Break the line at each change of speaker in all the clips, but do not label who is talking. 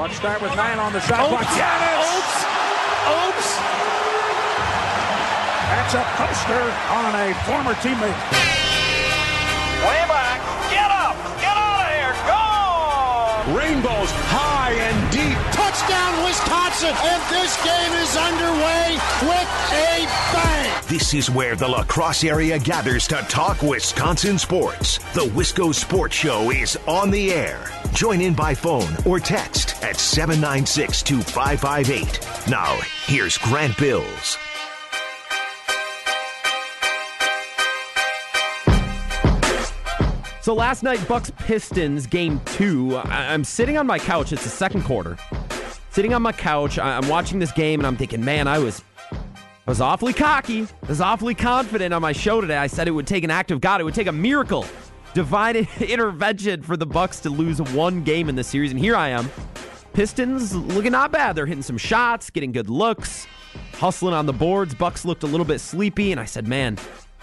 Bucks start with nine on the shot clock.
Oops.
Giannis!
Oops. Oops.
That's a poster on a former teammate.
Way back. Get up. Get out of here. Go.
Rainbows high and deep.
Touchdown, Wisconsin! And this game is underway with a bang!
This is where the La Crosse area gathers to talk Wisconsin sports. The Wisco Sports Show is on the air. Join in by phone or text at 796 2558. Now, here's Grant Bills.
So last night, Bucks Pistons game two. I- I'm sitting on my couch. It's the second quarter. Sitting on my couch, I'm watching this game, and I'm thinking, man, I was, I was awfully cocky. I was awfully confident on my show today. I said it would take an act of God. It would take a miracle, divine intervention for the Bucks to lose one game in this series. And here I am. Pistons looking not bad. They're hitting some shots, getting good looks, hustling on the boards. Bucks looked a little bit sleepy, and I said, man,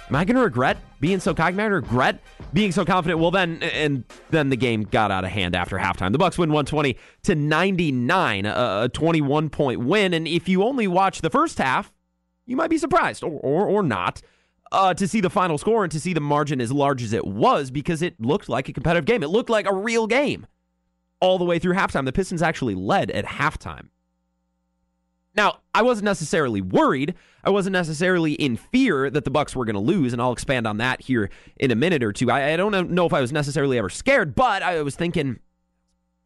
Am I going to regret being so cocky? Regret being so confident? Well, then, and then the game got out of hand after halftime. The Bucks win 120 to 99, a 21 point win. And if you only watch the first half, you might be surprised, or or, or not, uh, to see the final score and to see the margin as large as it was because it looked like a competitive game. It looked like a real game all the way through halftime. The Pistons actually led at halftime. Now, I wasn't necessarily worried. I wasn't necessarily in fear that the Bucks were going to lose, and I'll expand on that here in a minute or two. I, I, don't know if I was necessarily ever scared, but I was thinking,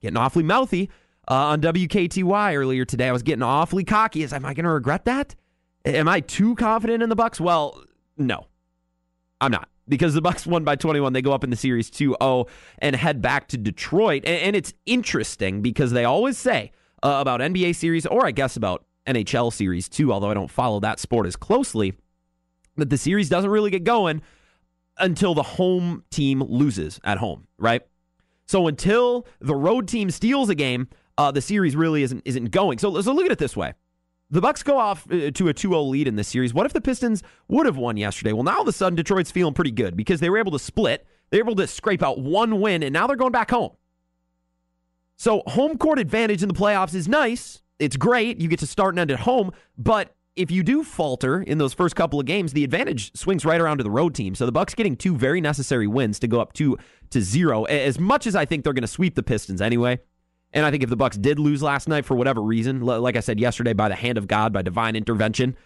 getting awfully mouthy uh, on WKTY earlier today. I was getting awfully cocky. Is am I going to regret that? Am I too confident in the Bucks? Well, no, I'm not because the Bucks won by 21. They go up in the series 2-0 and head back to Detroit. And, and it's interesting because they always say uh, about NBA series, or I guess about NHL series too, although I don't follow that sport as closely, that the series doesn't really get going until the home team loses at home, right? So until the road team steals a game, uh, the series really isn't isn't going. So, so look at it this way. The Bucks go off uh, to a 2-0 lead in this series. What if the Pistons would have won yesterday? Well, now all of a sudden Detroit's feeling pretty good because they were able to split. They were able to scrape out one win, and now they're going back home. So home court advantage in the playoffs is nice. It's great. You get to start and end at home, but if you do falter in those first couple of games, the advantage swings right around to the road team. So the Bucks getting two very necessary wins to go up two to zero. As much as I think they're going to sweep the Pistons anyway, and I think if the Bucks did lose last night for whatever reason, like I said yesterday, by the hand of God, by divine intervention,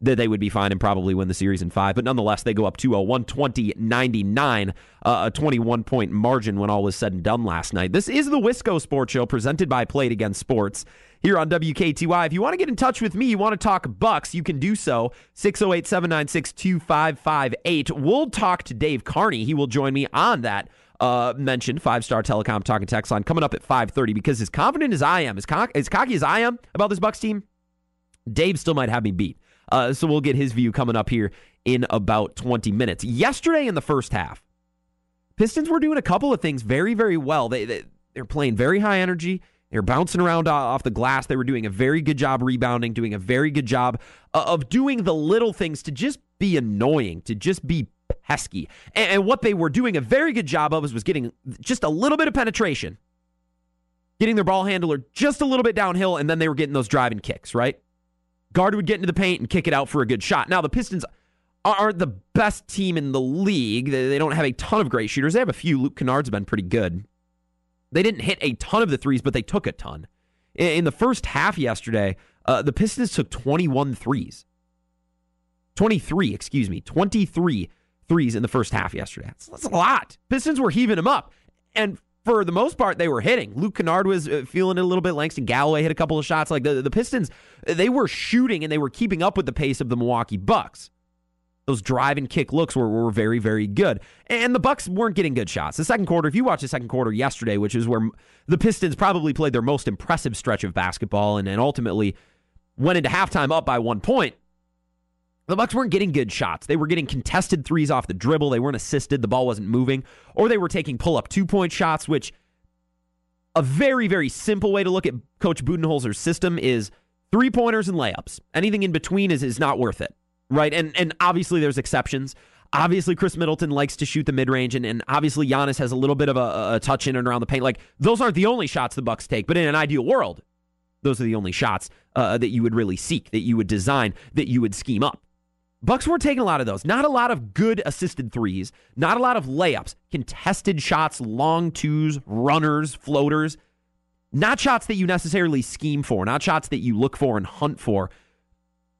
that they would be fine and probably win the series in five. But nonetheless, they go up 2 0, 120 99, uh, a 21 point margin when all was said and done last night. This is the Wisco Sports Show presented by Play It Again Sports here on WKTY. If you want to get in touch with me, you want to talk Bucks, you can do so. 608 796 2558. We'll talk to Dave Carney. He will join me on that. Uh, mentioned five star telecom talking text line coming up at 5:30 because as confident as I am, as, co- as cocky as I am about this Bucks team, Dave still might have me beat. Uh, so we'll get his view coming up here in about 20 minutes. Yesterday in the first half, Pistons were doing a couple of things very, very well. They, they they're playing very high energy. They're bouncing around off the glass. They were doing a very good job rebounding, doing a very good job of doing the little things to just be annoying, to just be pesky. And, what they were doing a very good job of was getting just a little bit of penetration, getting their ball handler just a little bit downhill, and then they were getting those driving kicks, right? Guard would get into the paint and kick it out for a good shot. Now, the Pistons aren't the best team in the league. They don't have a ton of great shooters. They have a few. Luke Kennard's been pretty good. They didn't hit a ton of the threes, but they took a ton. In the first half yesterday, uh, the Pistons took 21 threes. 23, excuse me, 23 threes in the first half yesterday. That's, that's a lot. Pistons were heaving them up. And for the most part, they were hitting. Luke Kennard was uh, feeling it a little bit. Langston Galloway hit a couple of shots. Like the, the Pistons, they were shooting and they were keeping up with the pace of the Milwaukee Bucks. Those drive and kick looks were, were very, very good. And the Bucks weren't getting good shots. The second quarter, if you watch the second quarter yesterday, which is where the Pistons probably played their most impressive stretch of basketball and, and ultimately went into halftime up by one point, the Bucks weren't getting good shots. They were getting contested threes off the dribble. They weren't assisted. The ball wasn't moving, or they were taking pull-up two-point shots. Which a very, very simple way to look at Coach Budenholzer's system is three-pointers and layups. Anything in between is is not worth it, right? And and obviously there's exceptions. Obviously, Khris Middleton likes to shoot the mid range, and, and obviously Giannis has a little bit of a, a touch in and around the paint. Like those aren't the only shots the Bucks take, but in an ideal world, those are the only shots uh, that you would really seek, that you would design, that you would scheme up. Bucks weren't taking a lot of those. Not a lot of good assisted threes. Not a lot of layups. Contested shots, long twos, runners, floaters. Not shots that you necessarily scheme for. Not shots that you look for and hunt for.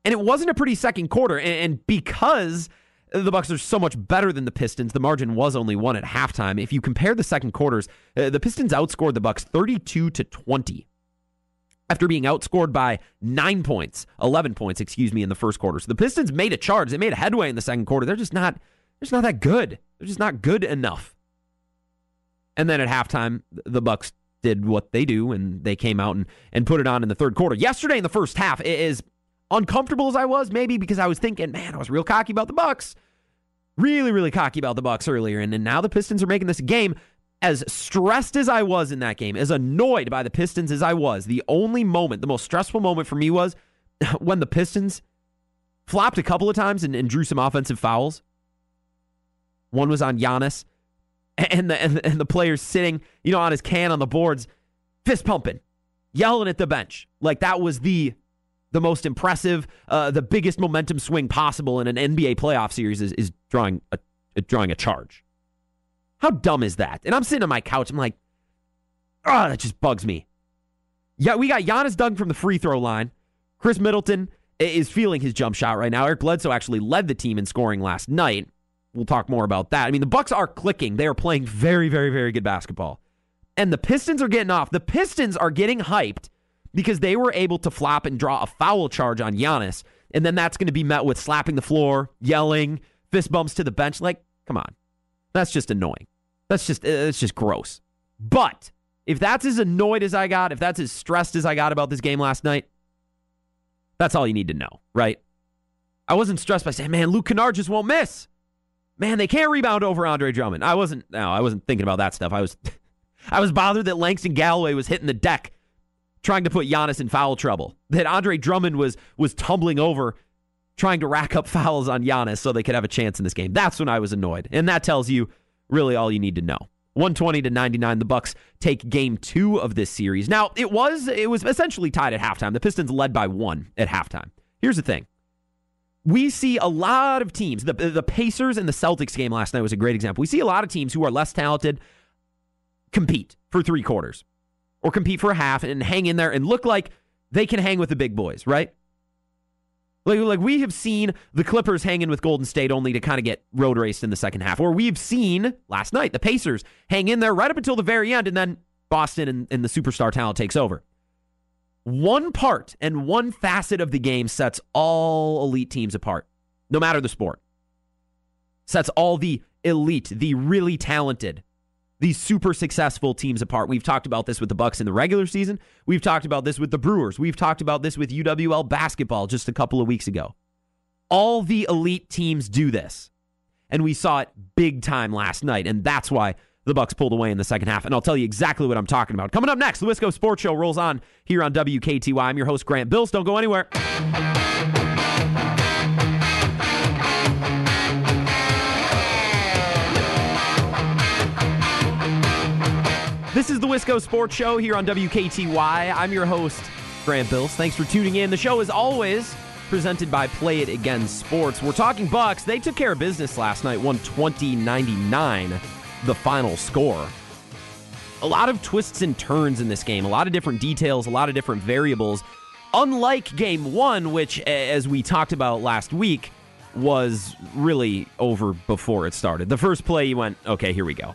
And it wasn't a pretty second quarter. And because the Bucks are so much better than the Pistons, the margin was only one at halftime. If you compare the second quarters, uh, the Pistons outscored the Bucks 32 to 20 after being outscored by nine points, 11 points, excuse me, in the first quarter. So the Pistons made a charge. They made a headway in the second quarter. They're just not, they're just not that good. They're just not good enough. And then at halftime, the Bucks did what they do, and they came out and, and put it on in the third quarter. Yesterday in the first half, as uncomfortable as I was, maybe because I was thinking, man, I was real cocky about the Bucks. Really, really cocky about the Bucks earlier, and, and now the Pistons are making this game as stressed as I was in that game, as annoyed by the Pistons as I was, the only moment, the most stressful moment for me was when the Pistons flopped a couple of times and, and drew some offensive fouls. One was on Giannis, and the and, and the players sitting, you know, on his can on the boards, fist pumping, yelling at the bench like that was the the most impressive, uh, the biggest momentum swing possible in an NBA playoff series is, is drawing a, drawing a charge. How dumb is that? And I'm sitting on my couch. I'm like, oh, that just bugs me. Yeah, we got Giannis Dunn from the free throw line. Khris Middleton is feeling his jump shot right now. Eric Bledsoe actually led the team in scoring last night. We'll talk more about that. I mean, the Bucks are clicking. They are playing very, very, very good basketball. And the Pistons are getting off. The Pistons are getting hyped because they were able to flop and draw a foul charge on Giannis. And then that's going to be met with slapping the floor, yelling, fist bumps to the bench. Like, come on. That's just annoying. That's just uh, it's just gross. But if that's as annoyed as I got, if that's as stressed as I got about this game last night, that's all you need to know, right? I wasn't stressed by saying, "Man, Luke Kennard just won't miss." Man, they can't rebound over Andre Drummond. I wasn't. No, I wasn't thinking about that stuff. I was, I was bothered that Langston Galloway was hitting the deck, trying to put Giannis in foul trouble. That Andre Drummond was was tumbling over, trying to rack up fouls on Giannis so they could have a chance in this game. That's when I was annoyed, and that tells you really all you need to know. 120 to 99 the bucks take game 2 of this series. Now, it was it was essentially tied at halftime. The Pistons led by 1 at halftime. Here's the thing. We see a lot of teams, the the Pacers and the Celtics game last night was a great example. We see a lot of teams who are less talented compete for 3 quarters or compete for a half and hang in there and look like they can hang with the big boys, right? Like, like we have seen the Clippers hanging with Golden State only to kind of get road raced in the second half. Or we've seen last night the Pacers hang in there right up until the very end, and then Boston and, and the superstar talent takes over. One part and one facet of the game sets all elite teams apart, no matter the sport. Sets all the elite, the really talented, these super successful teams apart. We've talked about this with the Bucks in the regular season. We've talked about this with the Brewers. We've talked about this with UWL basketball just a couple of weeks ago. All the elite teams do this. And we saw it big time last night, and that's why the Bucks pulled away in the second half. And I'll tell you exactly what I'm talking about. Coming up next, the Wisco Sports Show rolls on here on WKTY. I'm your host, Grant Bills. Don't go anywhere. This is the Wisco Sports Show here on WKTY. I'm your host, Grant Bills. Thanks for tuning in. The show is always presented by Play It Again Sports. We're talking Bucks. They took care of business last night, 120-99, the final score. A lot of twists and turns in this game, a lot of different details, a lot of different variables. Unlike game one, which, as we talked about last week, was really over before it started. The first play, you went, okay, here we go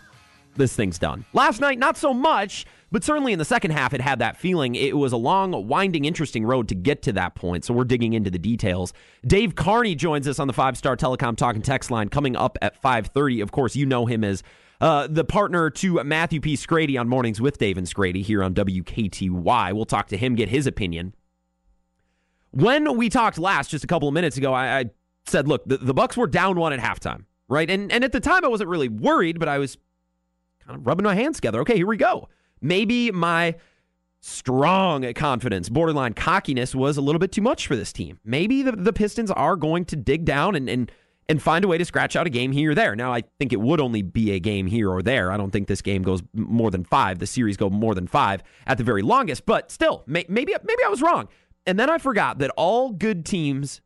this thing's done. Last night, not so much, but certainly in the second half, it had that feeling. It was a long, winding, interesting road to get to that point. So we're digging into the details. Dave Carney joins us on the Five Star Telecom Talking Text line coming up at 5:30. Of course, you know him as uh, the partner to Matthew P. Scrady on Mornings with Dave and Scrady here on WKTY. We'll talk to him, get his opinion. When we talked last, just a couple of minutes ago, I, I said, look, the, the Bucks were down one at halftime, right? And and at the time, I wasn't really worried, but I was kind of rubbing my hands together. Okay, here we go. Maybe my strong confidence, borderline cockiness was a little bit too much for this team. Maybe the, the Pistons are going to dig down and, and and find a way to scratch out a game here or there. Now, I think it would only be a game here or there. I don't think this game goes more than five. The series go more than five at the very longest, but still, may, maybe maybe I was wrong. And then I forgot that all good teams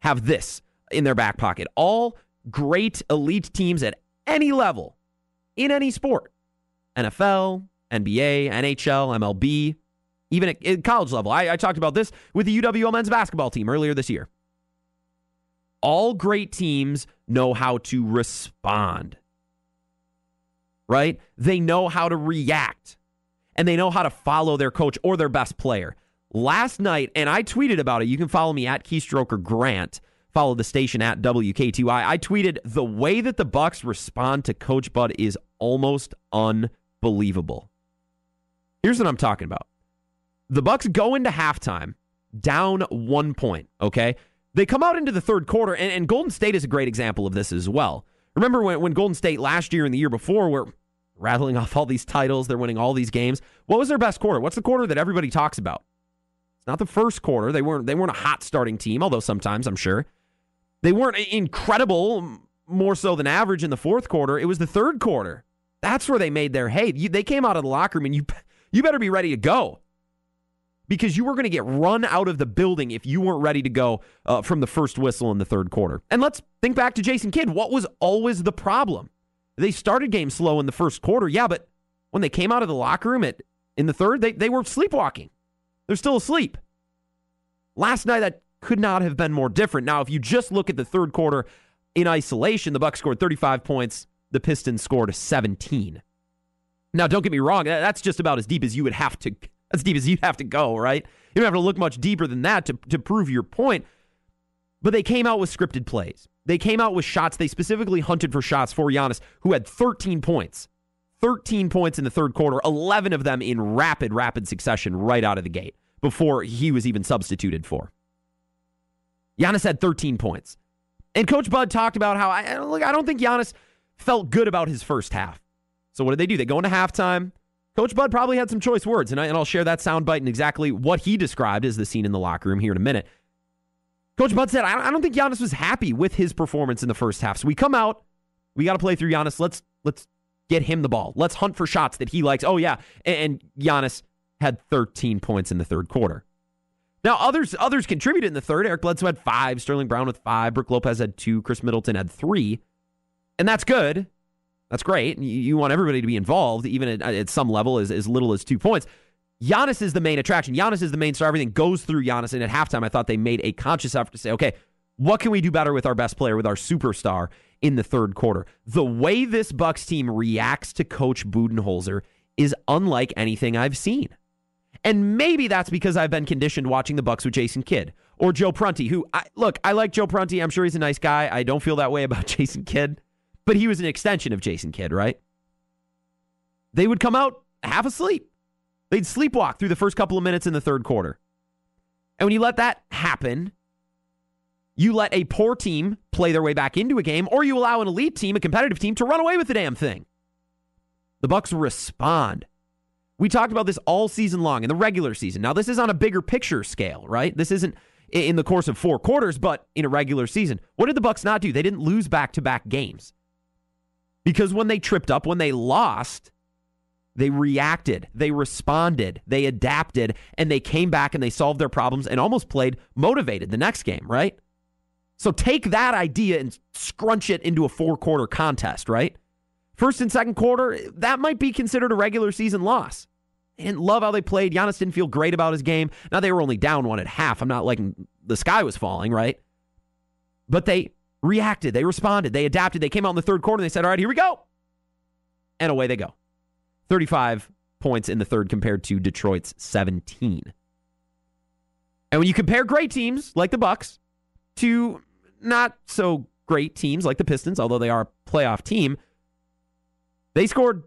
have this in their back pocket. All great elite teams at any level in any sport NFL, NBA, NHL, MLB, even at, college level. I, I talked about this with the UWO men's basketball team earlier this year. All great teams know how to respond, right? They know how to react and they know how to follow their coach or their best player. Last night, and I tweeted about it. You can follow me at Keystroker Grant. Follow the station at WKTY. I tweeted the way that the Bucks respond to Coach Bud is almost unbelievable. Here's what I'm talking about. The Bucks go into halftime down one point, okay? They come out into the third quarter, and, and Golden State is a great example of this as well. Remember when, when Golden State last year and the year before were rattling off all these titles, they're winning all these games. What was their best quarter? What's the quarter that everybody talks about? It's not the first quarter. They weren't they weren't a hot starting team, although sometimes I'm sure. They weren't incredible, more so than average in the fourth quarter. It was the third quarter. That's where they made their hay. You, they came out of the locker room and you you better be ready to go because you were going to get run out of the building if you weren't ready to go uh, from the first whistle in the third quarter. And let's think back to Jason Kidd. What was always the problem? They started games slow in the first quarter, yeah, but when they came out of the locker room at in the third, they, they were sleepwalking. They're still asleep. Last night, that could not have been more different. Now, if you just look at the third quarter in isolation, the Bucks scored 35 points. The Pistons scored 17. Now, don't get me wrong. That's just about as deep as you would have to as deep as you have to go, right? You don't have to look much deeper than that to, to prove your point. But they came out with scripted plays. They came out with shots. They specifically hunted for shots for Giannis, who had 13 points. 13 points in the third quarter, 11 of them in rapid, rapid succession right out of the gate before he was even substituted for. Giannis had 13 points. And Coach Bud talked about how I look, I don't think Giannis felt good about his first half. So what did they do? They go into halftime. Coach Bud probably had some choice words, and, I, and I'll share that soundbite and exactly what he described as the scene in the locker room here in a minute. Coach Bud said, I don't think Giannis was happy with his performance in the first half. So we come out, we got to play through Giannis. Let's let's get him the ball. Let's hunt for shots that he likes. Oh yeah, and, Giannis had 13 points in the third quarter. Now others others contributed in the third. Eric Bledsoe had five, Sterling Brown with five, Brook Lopez had two, Khris Middleton had three, and that's good. That's great. You, you want everybody to be involved, even at, at some level, as, as little as two points. Giannis is the main attraction. Giannis is the main star. Everything goes through Giannis. And at halftime, I thought they made a conscious effort to say, okay, what can we do better with our best player, with our superstar in the third quarter? The way this Bucks team reacts to Coach Budenholzer is unlike anything I've seen. And maybe that's because I've been conditioned watching the Bucks with Jason Kidd or Joe Prunty, who I, look, I like Joe Prunty. I'm sure he's a nice guy. I don't feel that way about Jason Kidd but he was an extension of Jason Kidd, right? They would come out half asleep. They'd sleepwalk through the first couple of minutes in the third quarter. And when you let that happen, you let a poor team play their way back into a game, or you allow an elite team, a competitive team, to run away with the damn thing. The Bucks respond. We talked about this all season long in the regular season. Now, this is on a bigger picture scale, right? This isn't in the course of four quarters, but in a regular season. What did the Bucks not do? They didn't lose back-to-back games. Because when they tripped up, when they lost, they reacted, they responded, they adapted, and they came back and they solved their problems and almost played motivated the next game, right? So take that idea and scrunch it into a four quarter contest, right? First and second quarter, that might be considered a regular season loss. They didn't love how they played. Giannis didn't feel great about his game. Now they were only down one at half. I'm not like the sky was falling, right? But they reacted, they responded, they adapted, they came out in the third quarter and they said, all right, here we go. And away they go. 35 points in the third compared to Detroit's 17. And when you compare great teams like the Bucks to not so great teams like the Pistons, although they are a playoff team, they scored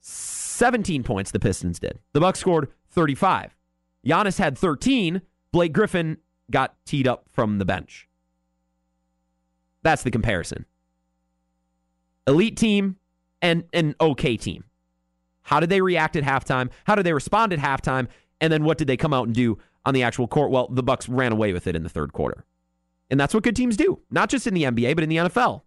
17 points the Pistons did. The Bucks scored 35. Giannis had 13. Blake Griffin got teed up from the bench. That's the comparison. Elite team and an okay team. How did they react at halftime? How did they respond at halftime? And then what did they come out and do on the actual court? Well, the Bucks ran away with it in the third quarter. And that's what good teams do, not just in the NBA, but in the NFL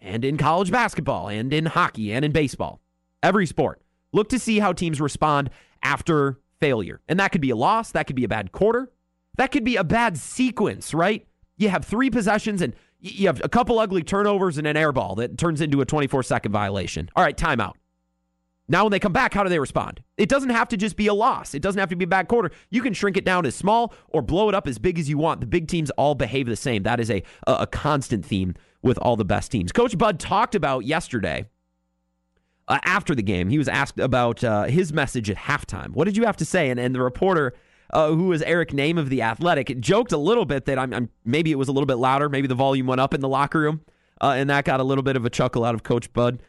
and in college basketball and in hockey and in baseball. Every sport. Look to see how teams respond after failure. And that could be a loss, that could be a bad quarter, that could be a bad sequence, right? You have three possessions and you have a couple ugly turnovers and an air ball that turns into a 24 second violation. All right, timeout. Now, when they come back, how do they respond? It doesn't have to just be a loss. It doesn't have to be a bad quarter. You can shrink it down as small or blow it up as big as you want. The big teams all behave the same. That is a, a, constant theme with all the best teams. Coach Bud talked about yesterday uh, after the game. He was asked about uh, his message at halftime. What did you have to say? And, and the reporter, uh, who was Eric Nehm of the Athletic, joked a little bit that I'm, I'm, maybe it was a little bit louder. Maybe the volume went up in the locker room, uh, and that got a little bit of a chuckle out of Coach Bud.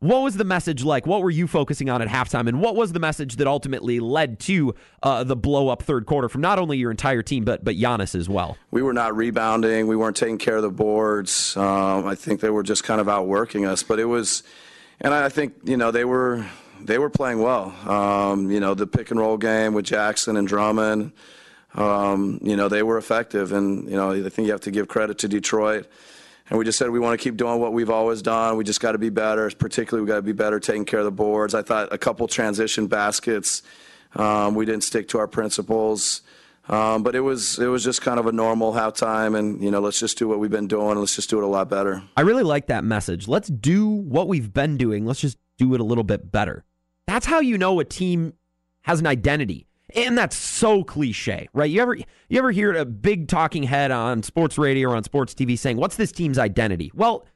What was the message like? What were you focusing on at halftime? And what was the message that ultimately led to uh, the blow up third quarter from not only your entire team, but, but Giannis as well?
We were not rebounding. We weren't taking care of the boards. Um, I think they were just kind of outworking us. But it was, and I think, you know, they were. They were playing well. Um, you know, the pick and roll game with Jackson and Drummond, um, you know, they were effective. And, you know, I think you have to give credit to Detroit and we just said we want to keep doing what we've always done. We just got to be better. Particularly, we got to be better taking care of the boards. I thought a couple transition baskets. Um, we didn't stick to our principles. Um, but it was it was just kind of a normal halftime, and you know, let's just do what we've been doing. Let's just do it a lot better.
I really like that message. Let's do what we've been doing. Let's just do it a little bit better. That's how you know a team has an identity. And that's so cliche, right? You ever you ever hear a big talking head on sports radio or on sports TV saying, "What's this team's identity?" Well,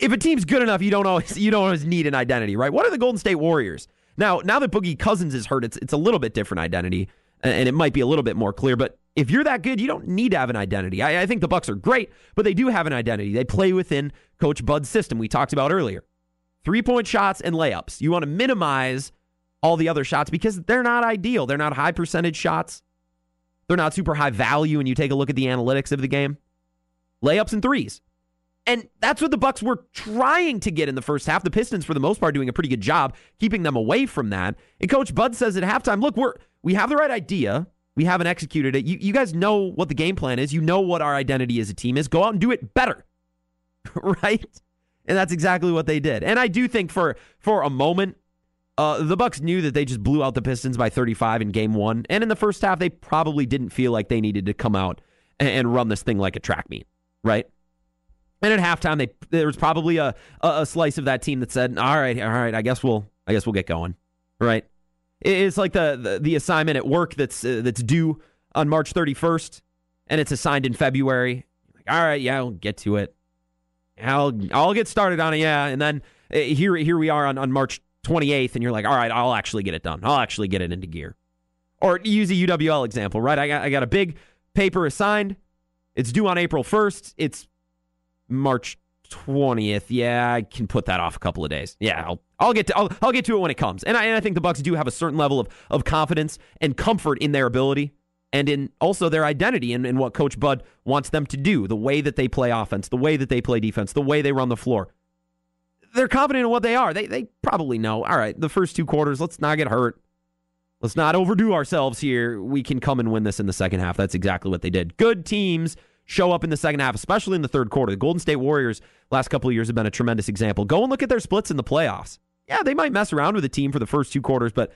if a team's good enough, you don't always you don't always need an identity, right? What are the Golden State Warriors? Now, now that Boogie Cousins is hurt, it's it's a little bit different identity, and it might be a little bit more clear. But if you're that good, you don't need to have an identity. I, I think the Bucks are great, but they do have an identity. They play within Coach Bud's system we talked about earlier. Three point shots and layups. You want to minimize all the other shots because they're not ideal. They're not high percentage shots. They're not super high value when you take a look at the analytics of the game. Layups and threes. And that's what the Bucks were trying to get in the first half. The Pistons, for the most part, doing a pretty good job keeping them away from that. And Coach Bud says at halftime, look, we're we have the right idea. We haven't executed it. You, you guys know what the game plan is. You know what our identity as a team is. Go out and do it better. right? And that's exactly what they did. And I do think for for a moment, uh, the Bucks knew that they just blew out the Pistons by 35 in Game One, and in the first half, they probably didn't feel like they needed to come out and, run this thing like a track meet, right? And at halftime, they there was probably a, a slice of that team that said, "All right, all right, I guess we'll I guess we'll get going," right? It's like the the, the assignment at work that's uh, that's due on March 31st, and it's assigned in February. Like, all right, yeah, we'll get to it. I'll I'll get started on it, yeah, and then uh, here here we are on on March 28th and you're like, all right, I'll actually get it done. I'll actually get it into gear. Or use a UWL example, right? I got, I got a big paper assigned. It's due on April 1st. It's March 20th. Yeah, I can put that off a couple of days. Yeah, I'll, I'll get to I'll, I'll get to it when it comes. And I, and I think the Bucks do have a certain level of, of confidence and comfort in their ability and in also their identity and in what Coach Bud wants them to do, the way that they play offense, the way that they play defense, the way they run the floor they're confident in what they are. They they probably know. All right, the first two quarters, let's not get hurt. Let's not overdo ourselves here. We can come and win this in the second half. That's exactly what they did. Good teams show up in the second half, especially in the third quarter. The Golden State Warriors last couple of years have been a tremendous example. Go and look at their splits in the playoffs. Yeah, they might mess around with the team for the first two quarters, but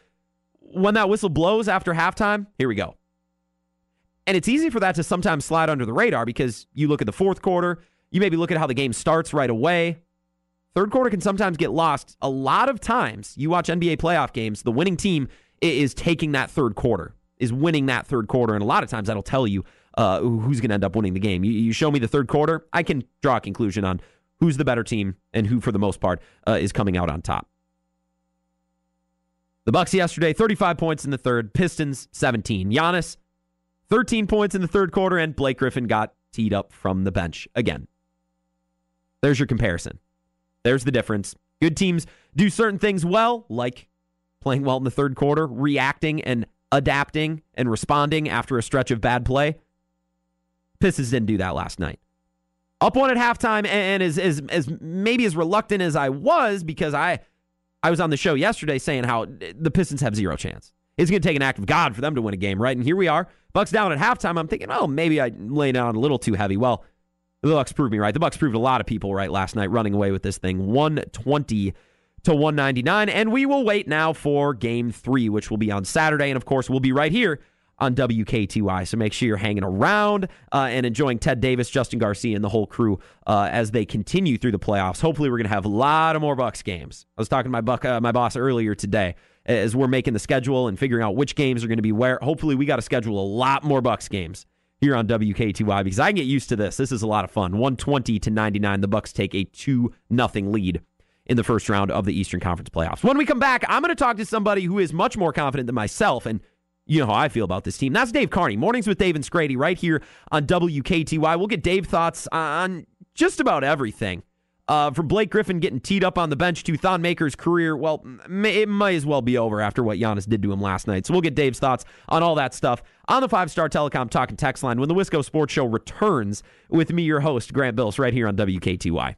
when that whistle blows after halftime, here we go. And it's easy for that to sometimes slide under the radar because you look at the fourth quarter, you maybe look at how the game starts right away. Third quarter can sometimes get lost. A lot of times, you watch NBA playoff games, the winning team is taking that third quarter, is winning that third quarter. And a lot of times that'll tell you uh, who's going to end up winning the game. You, you, show me the third quarter, I can draw a conclusion on who's the better team and who, for the most part, uh, is coming out on top. The Bucks yesterday, 35 points in the third, Pistons 17. Giannis, 13 points in the third quarter, and Blake Griffin got teed up from the bench again. There's your comparison. There's the difference. Good teams do certain things well, like playing well in the third quarter, reacting and adapting and responding after a stretch of bad play. Pistons didn't do that last night. Up one at halftime, and as, as, as maybe as reluctant as I was because I I was on the show yesterday saying how the Pistons have zero chance. It's going to take an act of God for them to win a game, right? And here we are. Bucks down at halftime. I'm thinking, oh, maybe I laid down a little too heavy. Well, the Bucks proved me right. The Bucks proved a lot of people right last night, running away with this thing, 120 to 199. And we will wait now for Game Three, which will be on Saturday, and of course, we'll be right here on WKTY. So make sure you're hanging around uh, and enjoying Ted Davis, Justin Garcia, and the whole crew uh, as they continue through the playoffs. Hopefully, we're going to have a lot of more Bucks games. I was talking to my buck, uh, my boss earlier today as we're making the schedule and figuring out which games are going to be where. Hopefully, we got to schedule a lot more Bucks games here on WKTY because I can get used to this. This is a lot of fun. 120 to 99, the Bucks take a 2 nothing lead in the first round of the Eastern Conference playoffs. When we come back, I'm going to talk to somebody who is much more confident than myself and you know how I feel about this team. That's Dave Carney. Mornings with Dave and Scrady right here on WKTY. We'll get Dave thoughts on just about everything. Uh, from Blake Griffin getting teed up on the bench to Thon Maker's career, well, it might as well be over after what Giannis did to him last night. So we'll get Dave's thoughts on all that stuff on the Five Star Telecom Talking Text line when the Wisco Sports Show returns with me, your host, Grant Bills, right here on WKTY.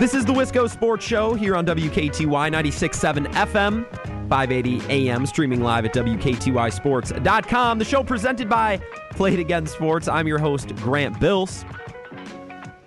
This is the Wisco Sports Show here on WKTY 96.7 FM, 580 AM, streaming live at WKTYSports.com. The show presented by Play It Again Sports. I'm your host, Grant Bills.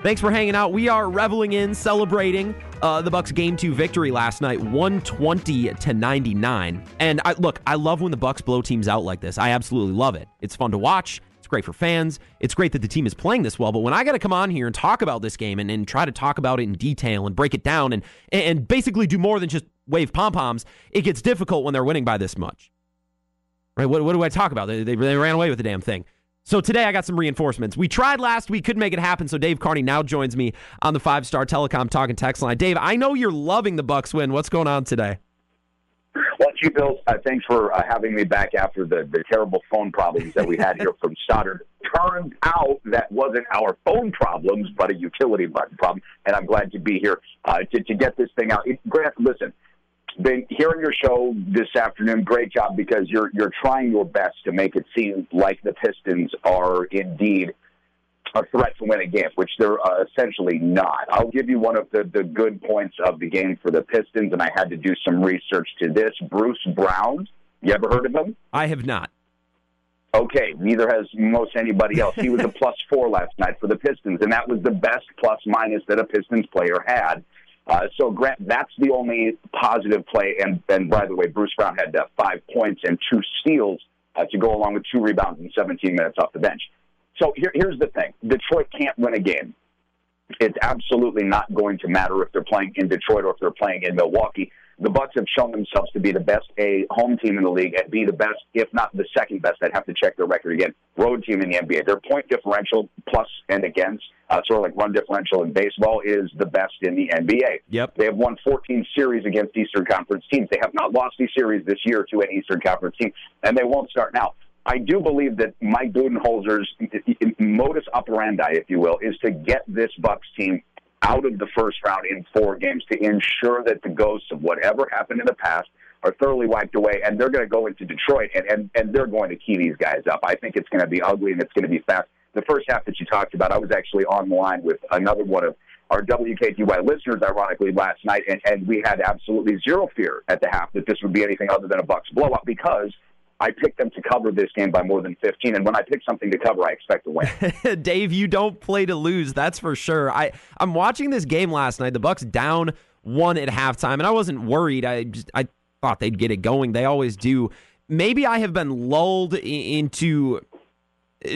Thanks for hanging out. We are reveling in, celebrating uh, the Bucks' game two victory last night, 120 to 99. And I, look, I love when the Bucks blow teams out like this. I absolutely love it. It's fun to watch. It's great for fans. It's great that the team is playing this well. But when I got to come on here and talk about this game and, and try to talk about it in detail and break it down and, and basically do more than just wave pom poms, it gets difficult when they're winning by this much. Right? What, what do I talk about? They, they, they ran away with the damn thing. So today I got some reinforcements. We tried last week, couldn't make it happen. So Dave Carney now joins me on the five star telecom talking text line. Dave, I know you're loving the Bucks win. What's going on today?
Well, Chief Bills, uh, thanks for uh, having me back after the, the terrible phone problems that we had here from Stoddard. Turned out that wasn't our phone problems, but a utility button problem, and I'm glad to be here uh, to, to get this thing out. It, Grant, listen, been hearing your show this afternoon. Great job because you're you're trying your best to make it seem like the Pistons are indeed a threat to win a game, which they're uh, essentially not. I'll give you one of the, the good points of the game for the Pistons, and I had to do some research to this. Bruce Brown, you ever heard of him?
I have not.
Okay, neither has most anybody else. He was a plus four last night for the Pistons, and that was the best plus minus that a Pistons player had. Uh, so, Grant, that's the only positive play. And, and by the way, Bruce Brown had uh, five points and two steals uh, to go along with two rebounds in 17 minutes off the bench. So here, here's the thing Detroit can't win a game. It's absolutely not going to matter if they're playing in Detroit or if they're playing in Milwaukee. The Bucks have shown themselves to be the best A home team in the league and be the best, if not the second best. I'd have to check their record again. Road team in the NBA. Their point differential, plus and against, uh, sort of like run differential in baseball, is the best in the NBA.
Yep.
They have won 14 series against Eastern Conference teams. They have not lost a series this year to an Eastern Conference team, and they won't start now. I do believe that Mike Budenholzer's modus operandi, if you will, is to get this Bucks team out of the first round in four games to ensure that the ghosts of whatever happened in the past are thoroughly wiped away, and they're going to go into Detroit and, and, and they're going to key these guys up. I think it's going to be ugly and it's going to be fast. The first half that you talked about, I was actually on the line with another one of our WKTY listeners, ironically, last night, and, and we had absolutely zero fear at the half that this would be anything other than a Bucks blowout because – I picked them to cover this game by more than 15. And when I pick something to cover, I expect to
win. Dave, you don't play to lose. That's for sure. I, I'm watching this game last night. The Bucks down one at halftime, and I wasn't worried. I just I thought they'd get it going. They always do. Maybe I have been lulled into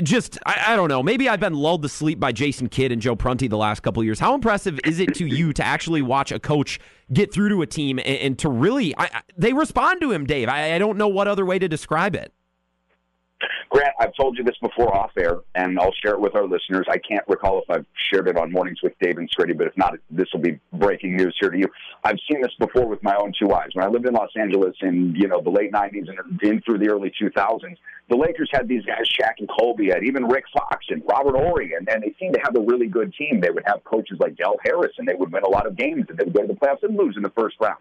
just I, I, don't know. Maybe I've been lulled to sleep by Jason Kidd and Joe Prunty the last couple years. How impressive is it to you to actually watch a coach get through to a team and, and to really I, they respond to him, Dave? I, I don't know what other way to describe it.
Grant, I've told you this before off air, and I'll share it with our listeners. I can't recall if I've shared it on Mornings with Dave and Scrady, but if not, this will be breaking news here to you. I've seen this before with my own two eyes. When I lived in Los Angeles in you know the late '90s and in through the early 2000s, the Lakers had these guys, Shaq and Kobe, had even Rick Fox and Robert Horry, and, and they seemed to have a really good team. They would have coaches like Del Harris, and they would win a lot of games, and they would go to the playoffs and lose in the first round.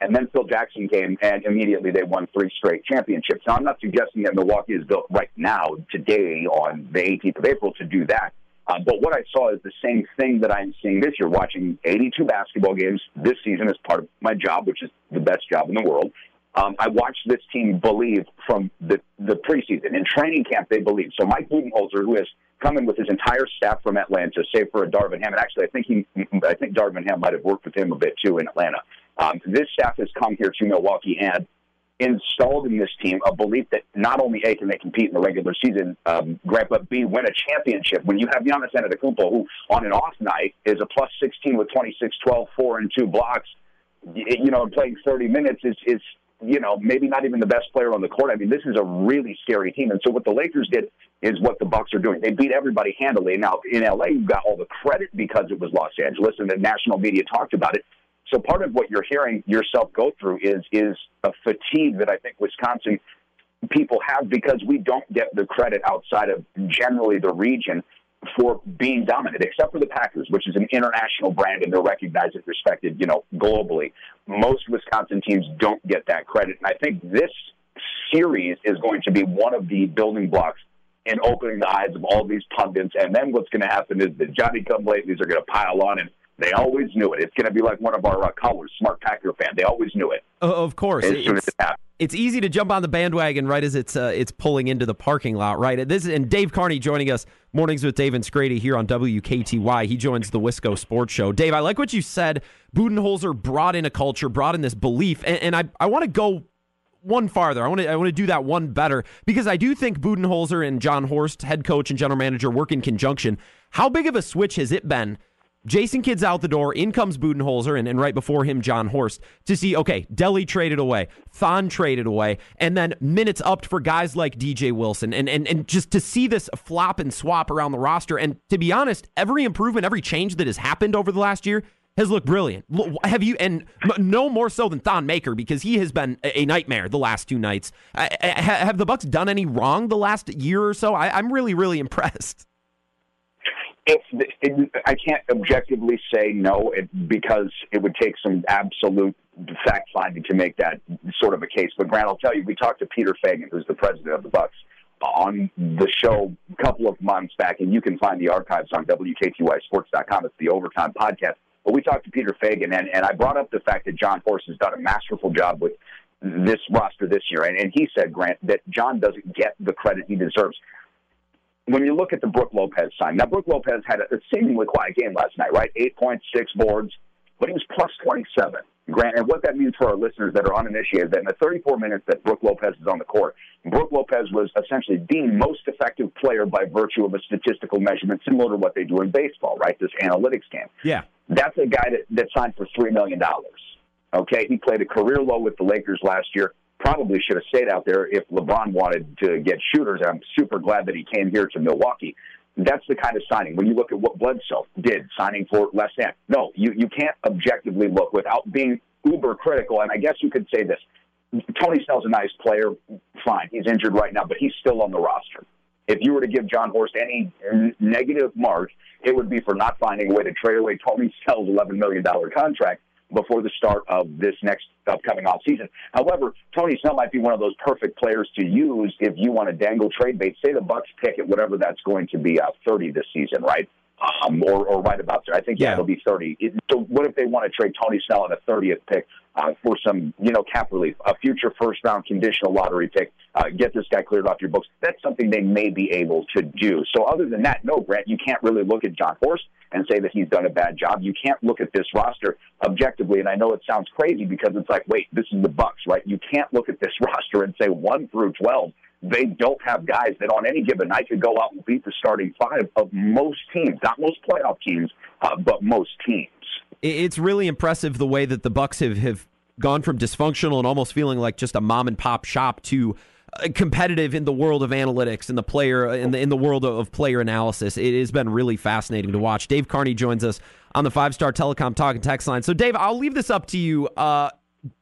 And then Phil Jackson came, and immediately they won three straight championships. Now, I'm not suggesting that Milwaukee is built right now, today, on the 18th of April, to do that. Uh, but what I saw is the same thing that I'm seeing this year, watching 82 basketball games this season as part of my job, which is the best job in the world. Um, I watched this team believe from the, the preseason. In training camp, they believe. So Mike Budenholzer, who has come in with his entire staff from Atlanta, save for a Darvin Ham, and actually I think he, I think Darvin Ham might have worked with him a bit too in Atlanta. Um, this staff has come here to Milwaukee and installed in this team a belief that not only A, can they compete in the regular season, um, Grant, but B, win a championship. When you have Giannis Antetokounmpo, who on an off night is a plus 16 with 26, 12, 4, and 2 blocks, you know, playing 30 minutes is, is you know, maybe not even the best player on the court. I mean, this is a really scary team. And so what the Lakers did is what the Bucks are doing. They beat everybody handily. Now in LA, you got all the credit because it was Los Angeles, and the national media talked about it. So part of what you're hearing yourself go through is is a fatigue that I think Wisconsin people have because we don't get the credit outside of generally the region for being dominant, except for the Packers, which is an international brand and they're recognized and respected, you know, globally. Most Wisconsin teams don't get that credit. And I think this series is going to be one of the building blocks in opening the eyes of all these pundits. And then what's going to happen is the Johnny come are going to pile on and they always knew it. It's going to be like one of our uh, callers, smart Packer fan. They always knew it.
Uh, of course,
as soon
it's,
it
it's easy to jump on the bandwagon right as it's uh, it's pulling into the parking lot. Right, this and Dave Carney joining us mornings with Dave and Scrady here on WKTY. He joins the Wisco Sports Show. Dave, I like what you said. Budenholzer brought in a culture, brought in this belief, and, and I I want to go one farther. I want to I want to do that one better because I do think Budenholzer and Jon Horst, head coach and general manager, work in conjunction. How big of a switch has it been? Jason Kidd's out the door. In comes Budenholzer, and, and right before him, Jon Horst to see, okay, Delly traded away, Thon traded away, and then minutes upped for guys like DJ Wilson. And, and, and just to see this flop and swap around the roster. And to be honest, every improvement, every change that has happened over the last year has looked brilliant. Have you, and no more so than Thon Maker because he has been a nightmare the last two nights. Have the Bucks done any wrong the last year or so? I, I'm really, really impressed
it, I can't objectively say no it, because it would take some absolute fact finding to make that sort of a case. But Grant, I'll tell you, we talked to Peter Feigin, who's the president of the Bucks, on the show a couple of months back, and you can find the archives on WKTYSports.com. It's the Overtime podcast. But we talked to Peter Feigin, and, and I brought up the fact that Jon Horst has done a masterful job with this roster this year. And, and he said, Grant, that Jon doesn't get the credit he deserves when you look at the Brook Lopez sign, now Brook Lopez had a, seemingly quiet game last night, right? Eight points, six boards, but he was plus 27. Grant, and what that means for our listeners that are uninitiated, that in the 34 minutes that Brook Lopez is on the court, Brook Lopez was essentially the most effective player by virtue of a statistical measurement similar to what they do in baseball, right? This analytics game.
Yeah.
That's a guy that, that signed for $3 million. Okay, he played a career low with the Lakers last year probably should have stayed out there if LeBron wanted to get shooters. I'm super glad that he came here to Milwaukee. That's the kind of signing. When you look at what Bledsoe did, signing for less than. No, you, you can't objectively look without being uber critical. And I guess you could say this. Tony Snell's a nice player. Fine. He's injured right now, but he's still on the roster. If you were to give Jon Horst any negative mark, it would be for not finding a way to trade away Tony Snell's $11 million contract before the start of this next upcoming off season. However, Tony Snell might be one of those perfect players to use if you want to dangle trade bait. Say the Bucks pick at whatever that's going to be, uh, 30 this season, right? Um, or, or right about there. I think yeah, it'll be 30. It, so what if they want to trade Tony Snell at a 30th pick uh, for some, you know, cap relief, a future first round conditional lottery pick, uh, get this guy cleared off your books? That's something they may be able to do. So other than that, no, Grant, you can't really look at Jon Horst and say that he's done a bad job. You can't look at this roster objectively, and I know it sounds crazy because it's like, wait, this is the Bucks, right? You can't look at this roster and say one through twelve. They don't have guys that on any given night could go out and beat the starting five of most teams, not most playoff teams, uh, but most teams.
It's really impressive the way that the Bucks have, have gone from dysfunctional and almost feeling like just a mom and pop shop to uh, competitive in the world of analytics and the player in the in the world of player analysis. It has been really fascinating to watch. Dave Carney joins us on the Five Star Telecom Talk and Text line. So, Dave, I'll leave this up to you. Uh,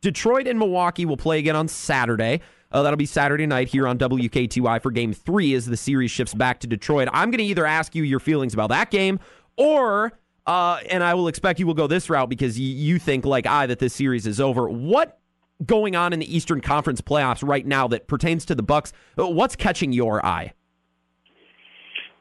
Detroit and Milwaukee will play again on Saturday. Uh, that'll be Saturday night here on WKTY for Game Three as the series shifts back to Detroit. I'm going to either ask you your feelings about that game, or uh, and I will expect you will go this route because you, you think like I that this series is over. What going on in the Eastern Conference playoffs right now that pertains to the Bucks? Uh, what's catching your eye?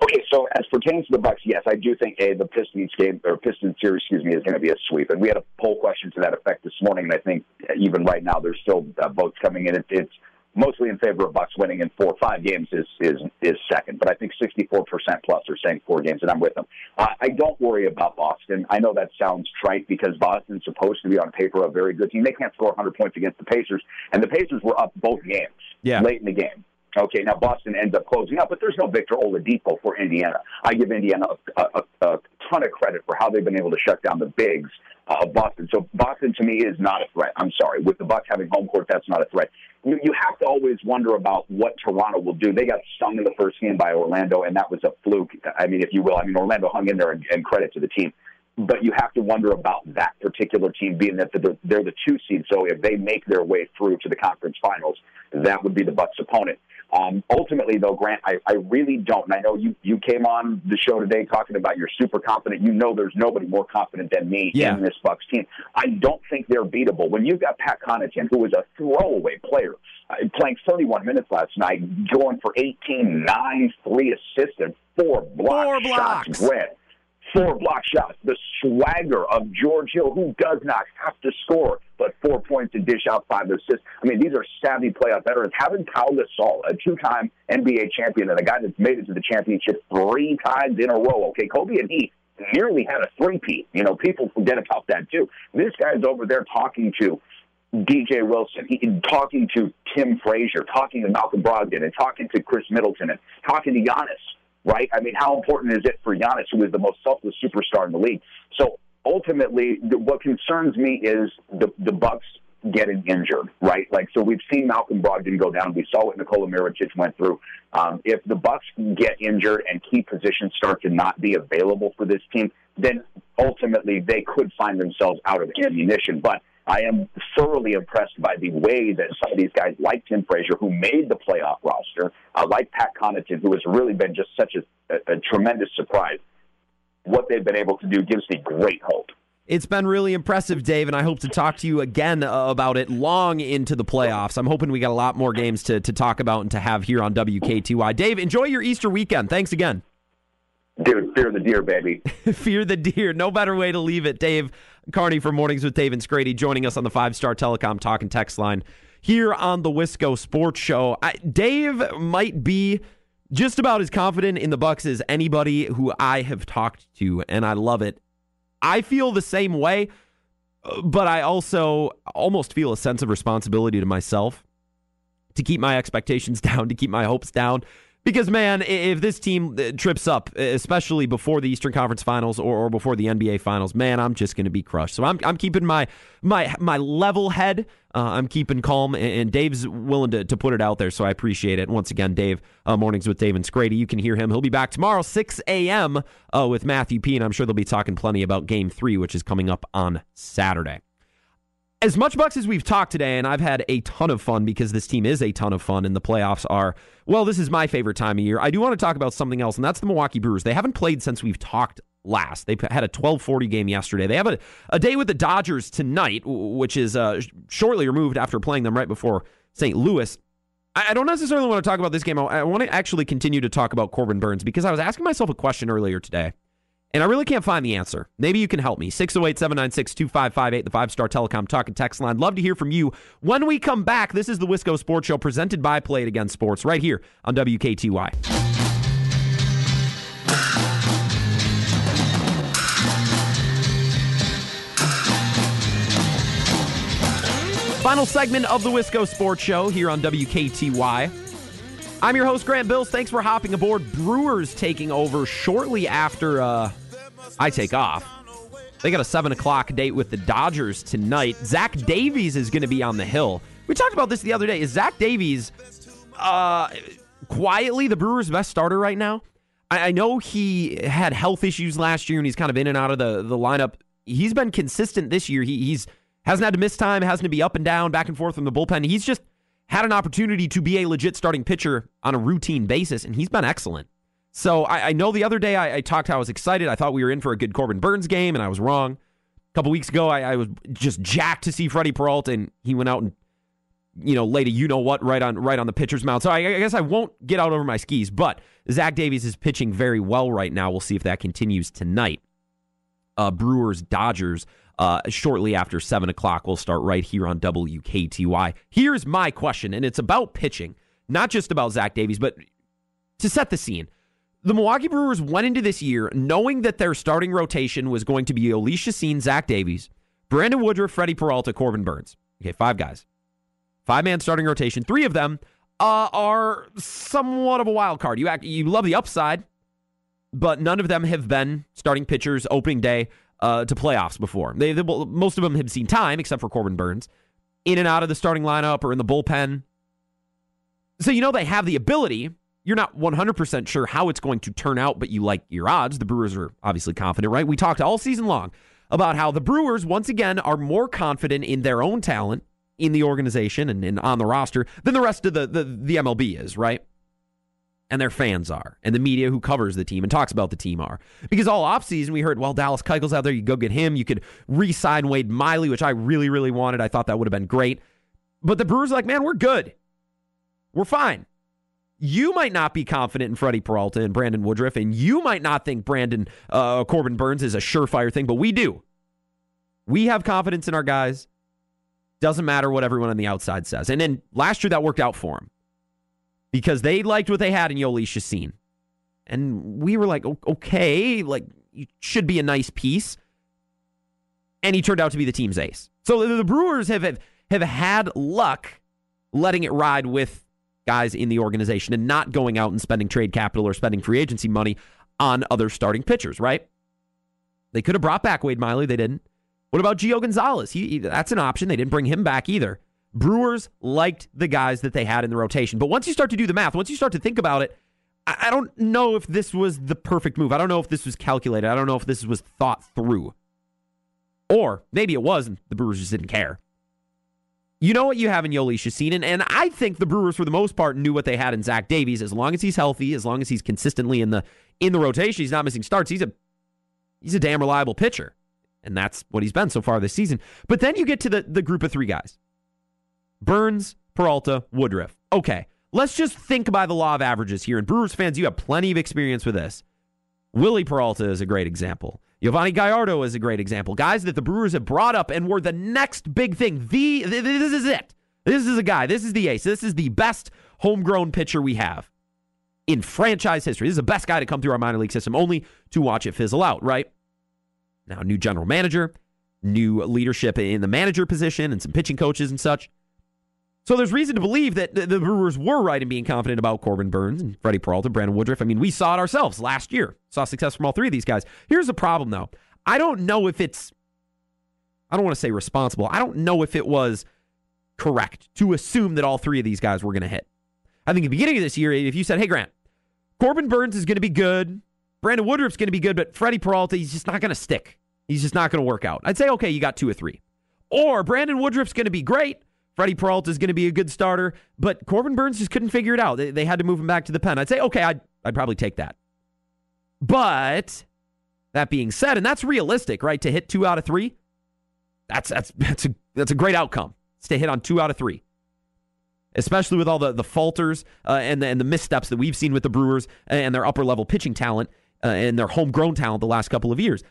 Okay, So as pertains to the Bucks, yes, I do think a the Pistons game or Pistons series, excuse me, is going to be a sweep. And we had a poll question to that effect this morning, and I think even right now there's still uh, votes coming in. It, it's mostly in favor of Bucks winning in four or five games is is is second. But I think 64% plus are saying four games, and I'm with them. Uh, I don't worry about Boston. I know that sounds trite because Boston's supposed to be on paper a very good team. They can't score 100 points against the Pacers, and the Pacers were up both games
Yeah.
late in the game. Okay, now Boston ends up closing out, but there's no Victor Oladipo for Indiana. I give Indiana a, a, a ton of credit for how they've been able to shut down the bigs uh, of Boston. So Boston to me is not a threat. I'm sorry, with the Bucks having home court, that's not a threat. You, you have to always wonder about what Toronto will do. They got stung in the first game by Orlando, and that was a fluke. I mean, if you will, I mean Orlando hung in there, and, and credit to the team but you have to wonder about that particular team being that they're, they're the two seed. So if they make their way through to the conference finals, that would be the Bucks' opponent. Um, ultimately, though, Grant, I, I really don't. And I know you you came on the show today talking about you're super confident. You know, there's nobody more confident than me
Yeah.
in this Bucks team. I don't think they're beatable. When you've got Pat Connaughton, who was a throwaway player, uh, playing 31 minutes last night, going for 18, 9, 3 assists, and four block
Four
shots.
blocks.
Grant four block shots. The swagger of George Hill, who does not have to score, but four points to dish out five assists. I mean, these are savvy playoff veterans. Having Pau Gasol, a two-time NBA champion and a guy that's made it to the championship three times in a row. Okay, Kobe and he nearly had a three-peat. You know, people forget about that too. This guy's over there talking to DJ Wilson, he, talking to Tim Frazier, talking to Malcolm Brogdon, and talking to Khris Middleton, and talking to Giannis. Right? I mean, how important is it for Giannis, who is the most selfless superstar in the league? So ultimately, the, what concerns me is the the Bucks getting injured. Right? Like, so we've seen Malcolm Brogdon go down. We saw what Nikola Mirotic went through. Um, if the Bucks get injured and key positions start to not be available for this team, then ultimately they could find themselves out of ammunition. But I am thoroughly impressed by the way that some of these guys, like Tim Frazier, who made the playoff roster, uh, like Pat Connaughton, who has really been just such a, a, a tremendous surprise, what they've been able to do gives me great hope.
It's been really impressive, Dave, and I hope to talk to you again uh, about it long into the playoffs. I'm hoping we got a lot more games to, to talk about and to have here on WKTY. Dave, enjoy your Easter weekend. Thanks again.
Dude, fear the deer, baby.
Fear the deer. No better way to leave it. Dave Carney for Mornings with Dave and Scrady joining us on the five star telecom talk and text line here on the Wisco Sports Show. I, Dave might be just about as confident in the Bucks as anybody who I have talked to, and I love it. I feel the same way, but I also almost feel a sense of responsibility to myself to keep my expectations down, to keep my hopes down. Because, man, if this team uh, trips up, especially before the Eastern Conference Finals or, or before the NBA Finals, man, I'm just going to be crushed. So I'm, I'm keeping my my my level head. Uh, I'm keeping calm, and, and Dave's willing to, to put it out there, so I appreciate it. Once again, Dave, uh, Mornings with Dave and Scrady. You can hear him. He'll be back tomorrow, 6 a.m. Uh, with Matthew P., and I'm sure they'll be talking plenty about Game 3, which is coming up on Saturday as much Bucks as we've talked today, and I've had a ton of fun because this team is a ton of fun, and the playoffs are, well, this is my favorite time of year. I do want to talk about something else, and that's the Milwaukee Brewers. They haven't played since we've talked last. They had a 1240 game yesterday. They have a, a day with the Dodgers tonight, which is uh, shortly removed after playing them right before St. Louis. I I don't necessarily want to talk about this game. I- I want to actually continue to talk about Corbin Burnes because I was asking myself a question earlier today. And I really can't find the answer. Maybe you can help me. 608 796 2558, the five star telecom talk and text line. Love to hear from you. When we come back, this is the Wisco Sports Show presented by Play It Again Sports right here on WKTY. Final segment of the Wisco Sports Show here on WKTY. I'm your host, Grant Bills. Thanks for hopping aboard. Brewers taking over shortly after uh, I take off. They got a 7 o'clock date with the Dodgers tonight. Zach Davies is going to be on the hill. We talked about this the other day. Is Zach Davies uh, quietly the Brewers' best starter right now? I, I know he had health issues last year and he's kind of in and out of the, the lineup. He's been consistent this year. He, he's hasn't had to miss time, hasn't to be up and down, back and forth from the bullpen. He's just had an opportunity to be a legit starting pitcher on a routine basis, and he's been excellent. So I, I know the other day I, I talked how I was excited. I thought we were in for a good Corbin Burnes game, and I was wrong. A couple weeks ago, I, I was just jacked to see Freddie Peralta, and he went out and you know, lady, you know what, right on right on the pitcher's mound. So I, I guess I won't get out over my skis, but Zach Davies is pitching very well right now. We'll see if that continues tonight. Uh, Brewers Dodgers uh, shortly after seven o'clock. We'll start right here on WKTY. Here's my question, and it's about pitching, not just about Zach Davies, but to set the scene. The Milwaukee Brewers went into this year knowing that their starting rotation was going to be Jhoulys Chacin, Zach Davies, Brandon Woodruff, Freddie Peralta, Corbin Burnes. Okay, five guys. Five man starting rotation. Three of them uh, are somewhat of a wild card. You act, you love the upside, but none of them have been starting pitchers opening day uh, to playoffs before. They, they, most of them have seen time, except for Corbin Burnes, in and out of the starting lineup or in the bullpen. So you know they have the ability. You're not 100% sure how it's going to turn out, but you like your odds. The Brewers are obviously confident, right? We talked all season long about how the Brewers, once again, are more confident in their own talent in the organization and, and on the roster than the rest of the, the, the MLB is, right? And their fans are, and the media who covers the team and talks about the team are. Because all offseason we heard, well, Dallas Keuchel's out there, you go get him. You could re-sign Wade Miley, which I really, really wanted. I thought that would have been great. But the Brewers are like, man, we're good. We're fine. You might not be confident in Freddie Peralta and Brandon Woodruff, and you might not think Brandon uh, Corbin Burnes is a surefire thing, but we do. We have confidence in our guys. Doesn't matter what everyone on the outside says. And then last year that worked out for him because they liked what they had in Jhoulys Chacin. And we were like, okay, like, you should be a nice piece. And he turned out to be the team's ace. So the Brewers have, have had luck letting it ride with guys in the organization and not going out and spending trade capital or spending free agency money on other starting pitchers, right? They could have brought back Wade Miley. They didn't. What about Gio Gonzalez? He, that's an option. They didn't bring him back either. Brewers liked the guys that they had in the rotation. But once you start to do the math, once you start to think about it, I don't know if this was the perfect move. I don't know if this was calculated. I don't know if this was thought through. Or maybe it was, and the Brewers just didn't care. You know what you have in and, and I think the Brewers, for the most part, knew what they had in Zach Davies. As long as he's healthy, as long as he's consistently in the in the rotation, he's not missing starts. He's a he's a damn reliable pitcher, and that's what he's been so far this season. But then you get to the the group of three guys: Burnes, Peralta, Woodruff. Okay, let's just think by the law of averages here. And Brewers fans, you have plenty of experience with this. Wily Peralta is a great example. Yovani Gallardo is a great example. Guys that the Brewers have brought up and were the next big thing. The this is it. This is a guy. This is the ace. This is the best homegrown pitcher we have in franchise history. This is the best guy to come through our minor league system, only to watch it fizzle out. Right now, new general manager, new leadership in the manager position, and some pitching coaches and such. So there's reason to believe that the Brewers were right in being confident about Corbin Burnes and Freddie Peralta, Brandon Woodruff. I mean, we saw it ourselves last year. Saw success from all three of these guys. Here's the problem, though. I don't know if it's, I don't want to say responsible. I don't know if it was correct to assume that all three of these guys were going to hit. I think at the beginning of this year, if you said, hey, Grant, Corbin Burnes is going to be good, Brandon Woodruff's going to be good, but Freddie Peralta, he's just not going to stick. He's just not going to work out. I'd say, okay, you got two or three. Or Brandon Woodruff's going to be great, Freddie Peralta is going to be a good starter, but Corbin Burnes just couldn't figure it out. They, they had to move him back to the pen. I'd say, okay, I'd, I'd probably take that. But that being said, and that's realistic, right? To hit two out of three, that's that's that's a that's a great outcome. To hit on two out of three, especially with all the the falters uh, and the, and the missteps that we've seen with the Brewers and their upper level pitching talent uh, and their homegrown talent the last couple of years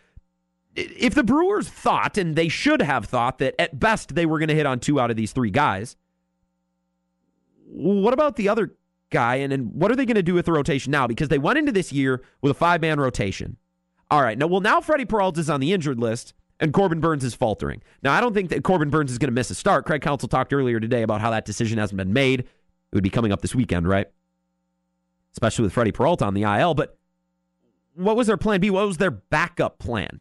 if the Brewers thought, and they should have thought, that at best they were going to hit on two out of these three guys, what about the other guy? And, and what are they going to do with the rotation now? Because they went into this year with a five man rotation. All right. Now, well, now Freddie Peralta is on the injured list and Corbin Burnes is faltering. Now, I don't think that Corbin Burnes is going to miss a start. Craig Counsell talked earlier today about how that decision hasn't been made. It would be coming up this weekend, right? Especially with Freddie Peralta on the IL. But what was their plan B? What was their backup plan?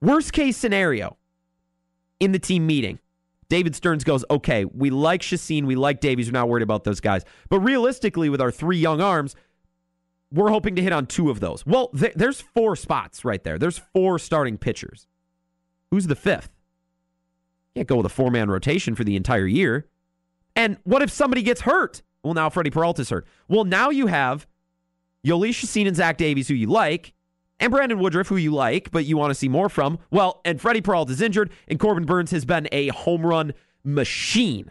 Worst case scenario in the team meeting, David Stearns goes, okay, we like Chacin, we like Davies, we're not worried about those guys. But realistically, with our three young arms, we're hoping to hit on two of those. Well, th- there's four spots right there. There's four starting pitchers. Who's the fifth? Can't go with a four man rotation for the entire year. And what if somebody gets hurt? Well, now Freddie Peralta's hurt. Well, now you have Jhoulys Chacin and Zach Davies, who you like, and Brandon Woodruff, who you like, but you want to see more from. Well, and Freddie Peralta is injured, and Corbin Burnes has been a home run machine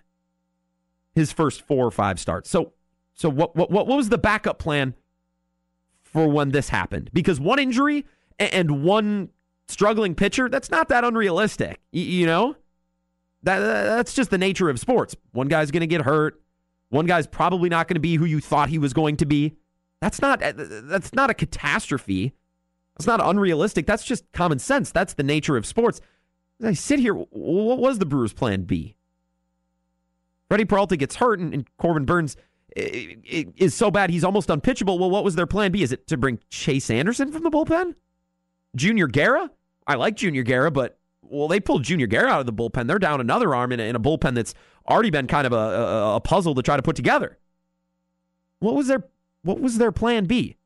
his first four or five starts. So, so what, what, what was the backup plan for when this happened? Because one injury and one struggling pitcher, that's not that unrealistic. you know, that that's just the nature of sports. One guy's going to get hurt. One guy's probably not going to be who you thought he was going to be. That's not that's not a catastrophe. That's not unrealistic. That's just common sense. That's the nature of sports. As I sit here, what was the Brewers' plan B? Freddie Peralta gets hurt, and, and Corbin Burnes is so bad he's almost unpitchable. Well, what was their plan B? Is it to bring Chase Anderson from the bullpen? Junior Guerra? I like Junior Guerra, but well, they pulled Junior Guerra out of the bullpen. They're down another arm in a, in a bullpen that's already been kind of a, a, a puzzle to try to put together. What was their what was their plan B?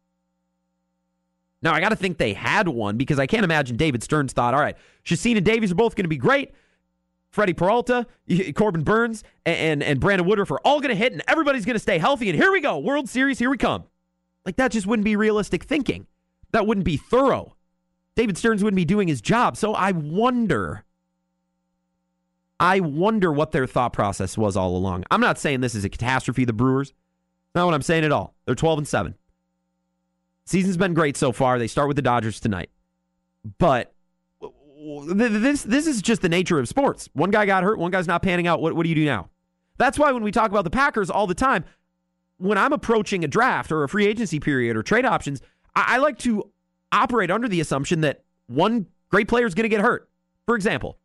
Now I got to think they had one because I can't imagine David Stearns thought, all right, Chacin and Davies are both going to be great. Freddie Peralta, Corbin Burnes, and, and Brandon Woodruff are all going to hit, and everybody's going to stay healthy. And here we go, World Series, here we come. Like that just wouldn't be realistic thinking. That wouldn't be thorough. David Stearns wouldn't be doing his job. So I wonder. I wonder what their thought process was all along. I'm not saying this is a catastrophe, the Brewers. Not what I'm saying at all. They're 12 and 7. Season's been great so far. They start with the Dodgers tonight. But this this is just the nature of sports. One guy got hurt, one guy's not panning out. What, what do you do now? That's why when we talk about the Packers all the time, when I'm approaching a draft or a free agency period or trade options, I, I like to operate under the assumption that one great player is going to get hurt. For example,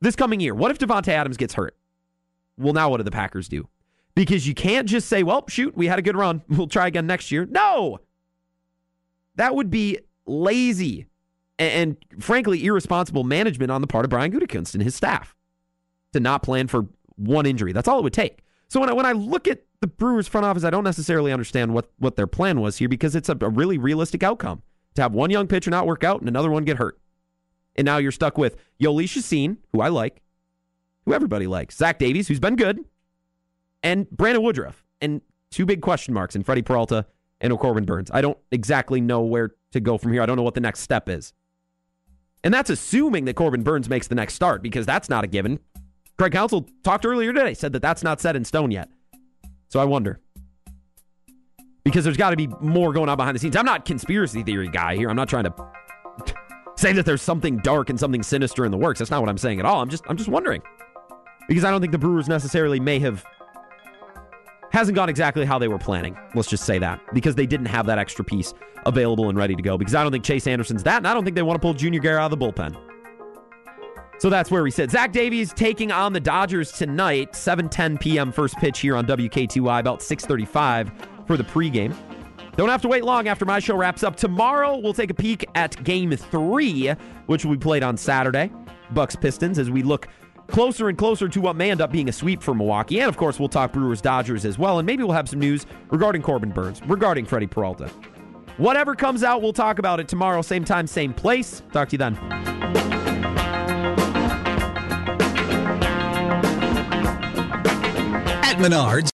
this coming year, what if Davante Adams gets hurt? Well, now what do the Packers do? Because you can't just say, well, shoot, we had a good run. We'll try again next year. No. That would be lazy and, and frankly, irresponsible management on the part of Brian Gutekunst and his staff to not plan for one injury. That's all it would take. So when I, when I look at the Brewers front office, I don't necessarily understand what, what their plan was here because it's a, a really realistic outcome to have one young pitcher not work out and another one get hurt. And now you're stuck with Jhoulys Chacin, who I like, who everybody likes, Zach Davies, who's been good, and Brandon Woodruff, and two big question marks in Freddie Peralta and Corbin Burnes. I don't exactly know where to go from here. I don't know what the next step is. And that's assuming that Corbin Burnes makes the next start because that's not a given. Craig Counsell talked earlier today, said that that's not set in stone yet. So I wonder. Because there's got to be more going on behind the scenes. I'm not conspiracy theory guy here. I'm not trying to say that there's something dark and something sinister in the works. That's not what I'm saying at all. I'm just I'm just wondering. Because I don't think the Brewers necessarily may have hasn't gone exactly how they were planning. Let's just say that because they didn't have that extra piece available and ready to go. Because I don't think Chase Anderson's that, and I don't think they want to pull Junior Guerra out of the bullpen. So that's where we sit. Zach Davies taking on the Dodgers tonight, 7:10 p.m. first pitch here on WKTY, about 6:35 for the pregame. Don't have to wait long after my show wraps up. Tomorrow we'll take a peek at Game Three, which will be played on Saturday. Bucks Pistons as we look closer and closer to what may end up being a sweep for Milwaukee. And of course, we'll talk Brewers Dodgers as well. And maybe we'll have some news regarding Corbin Burnes, regarding Freddie Peralta. Whatever comes out, we'll talk about it tomorrow, same time, same place. Talk to you then.
Menards.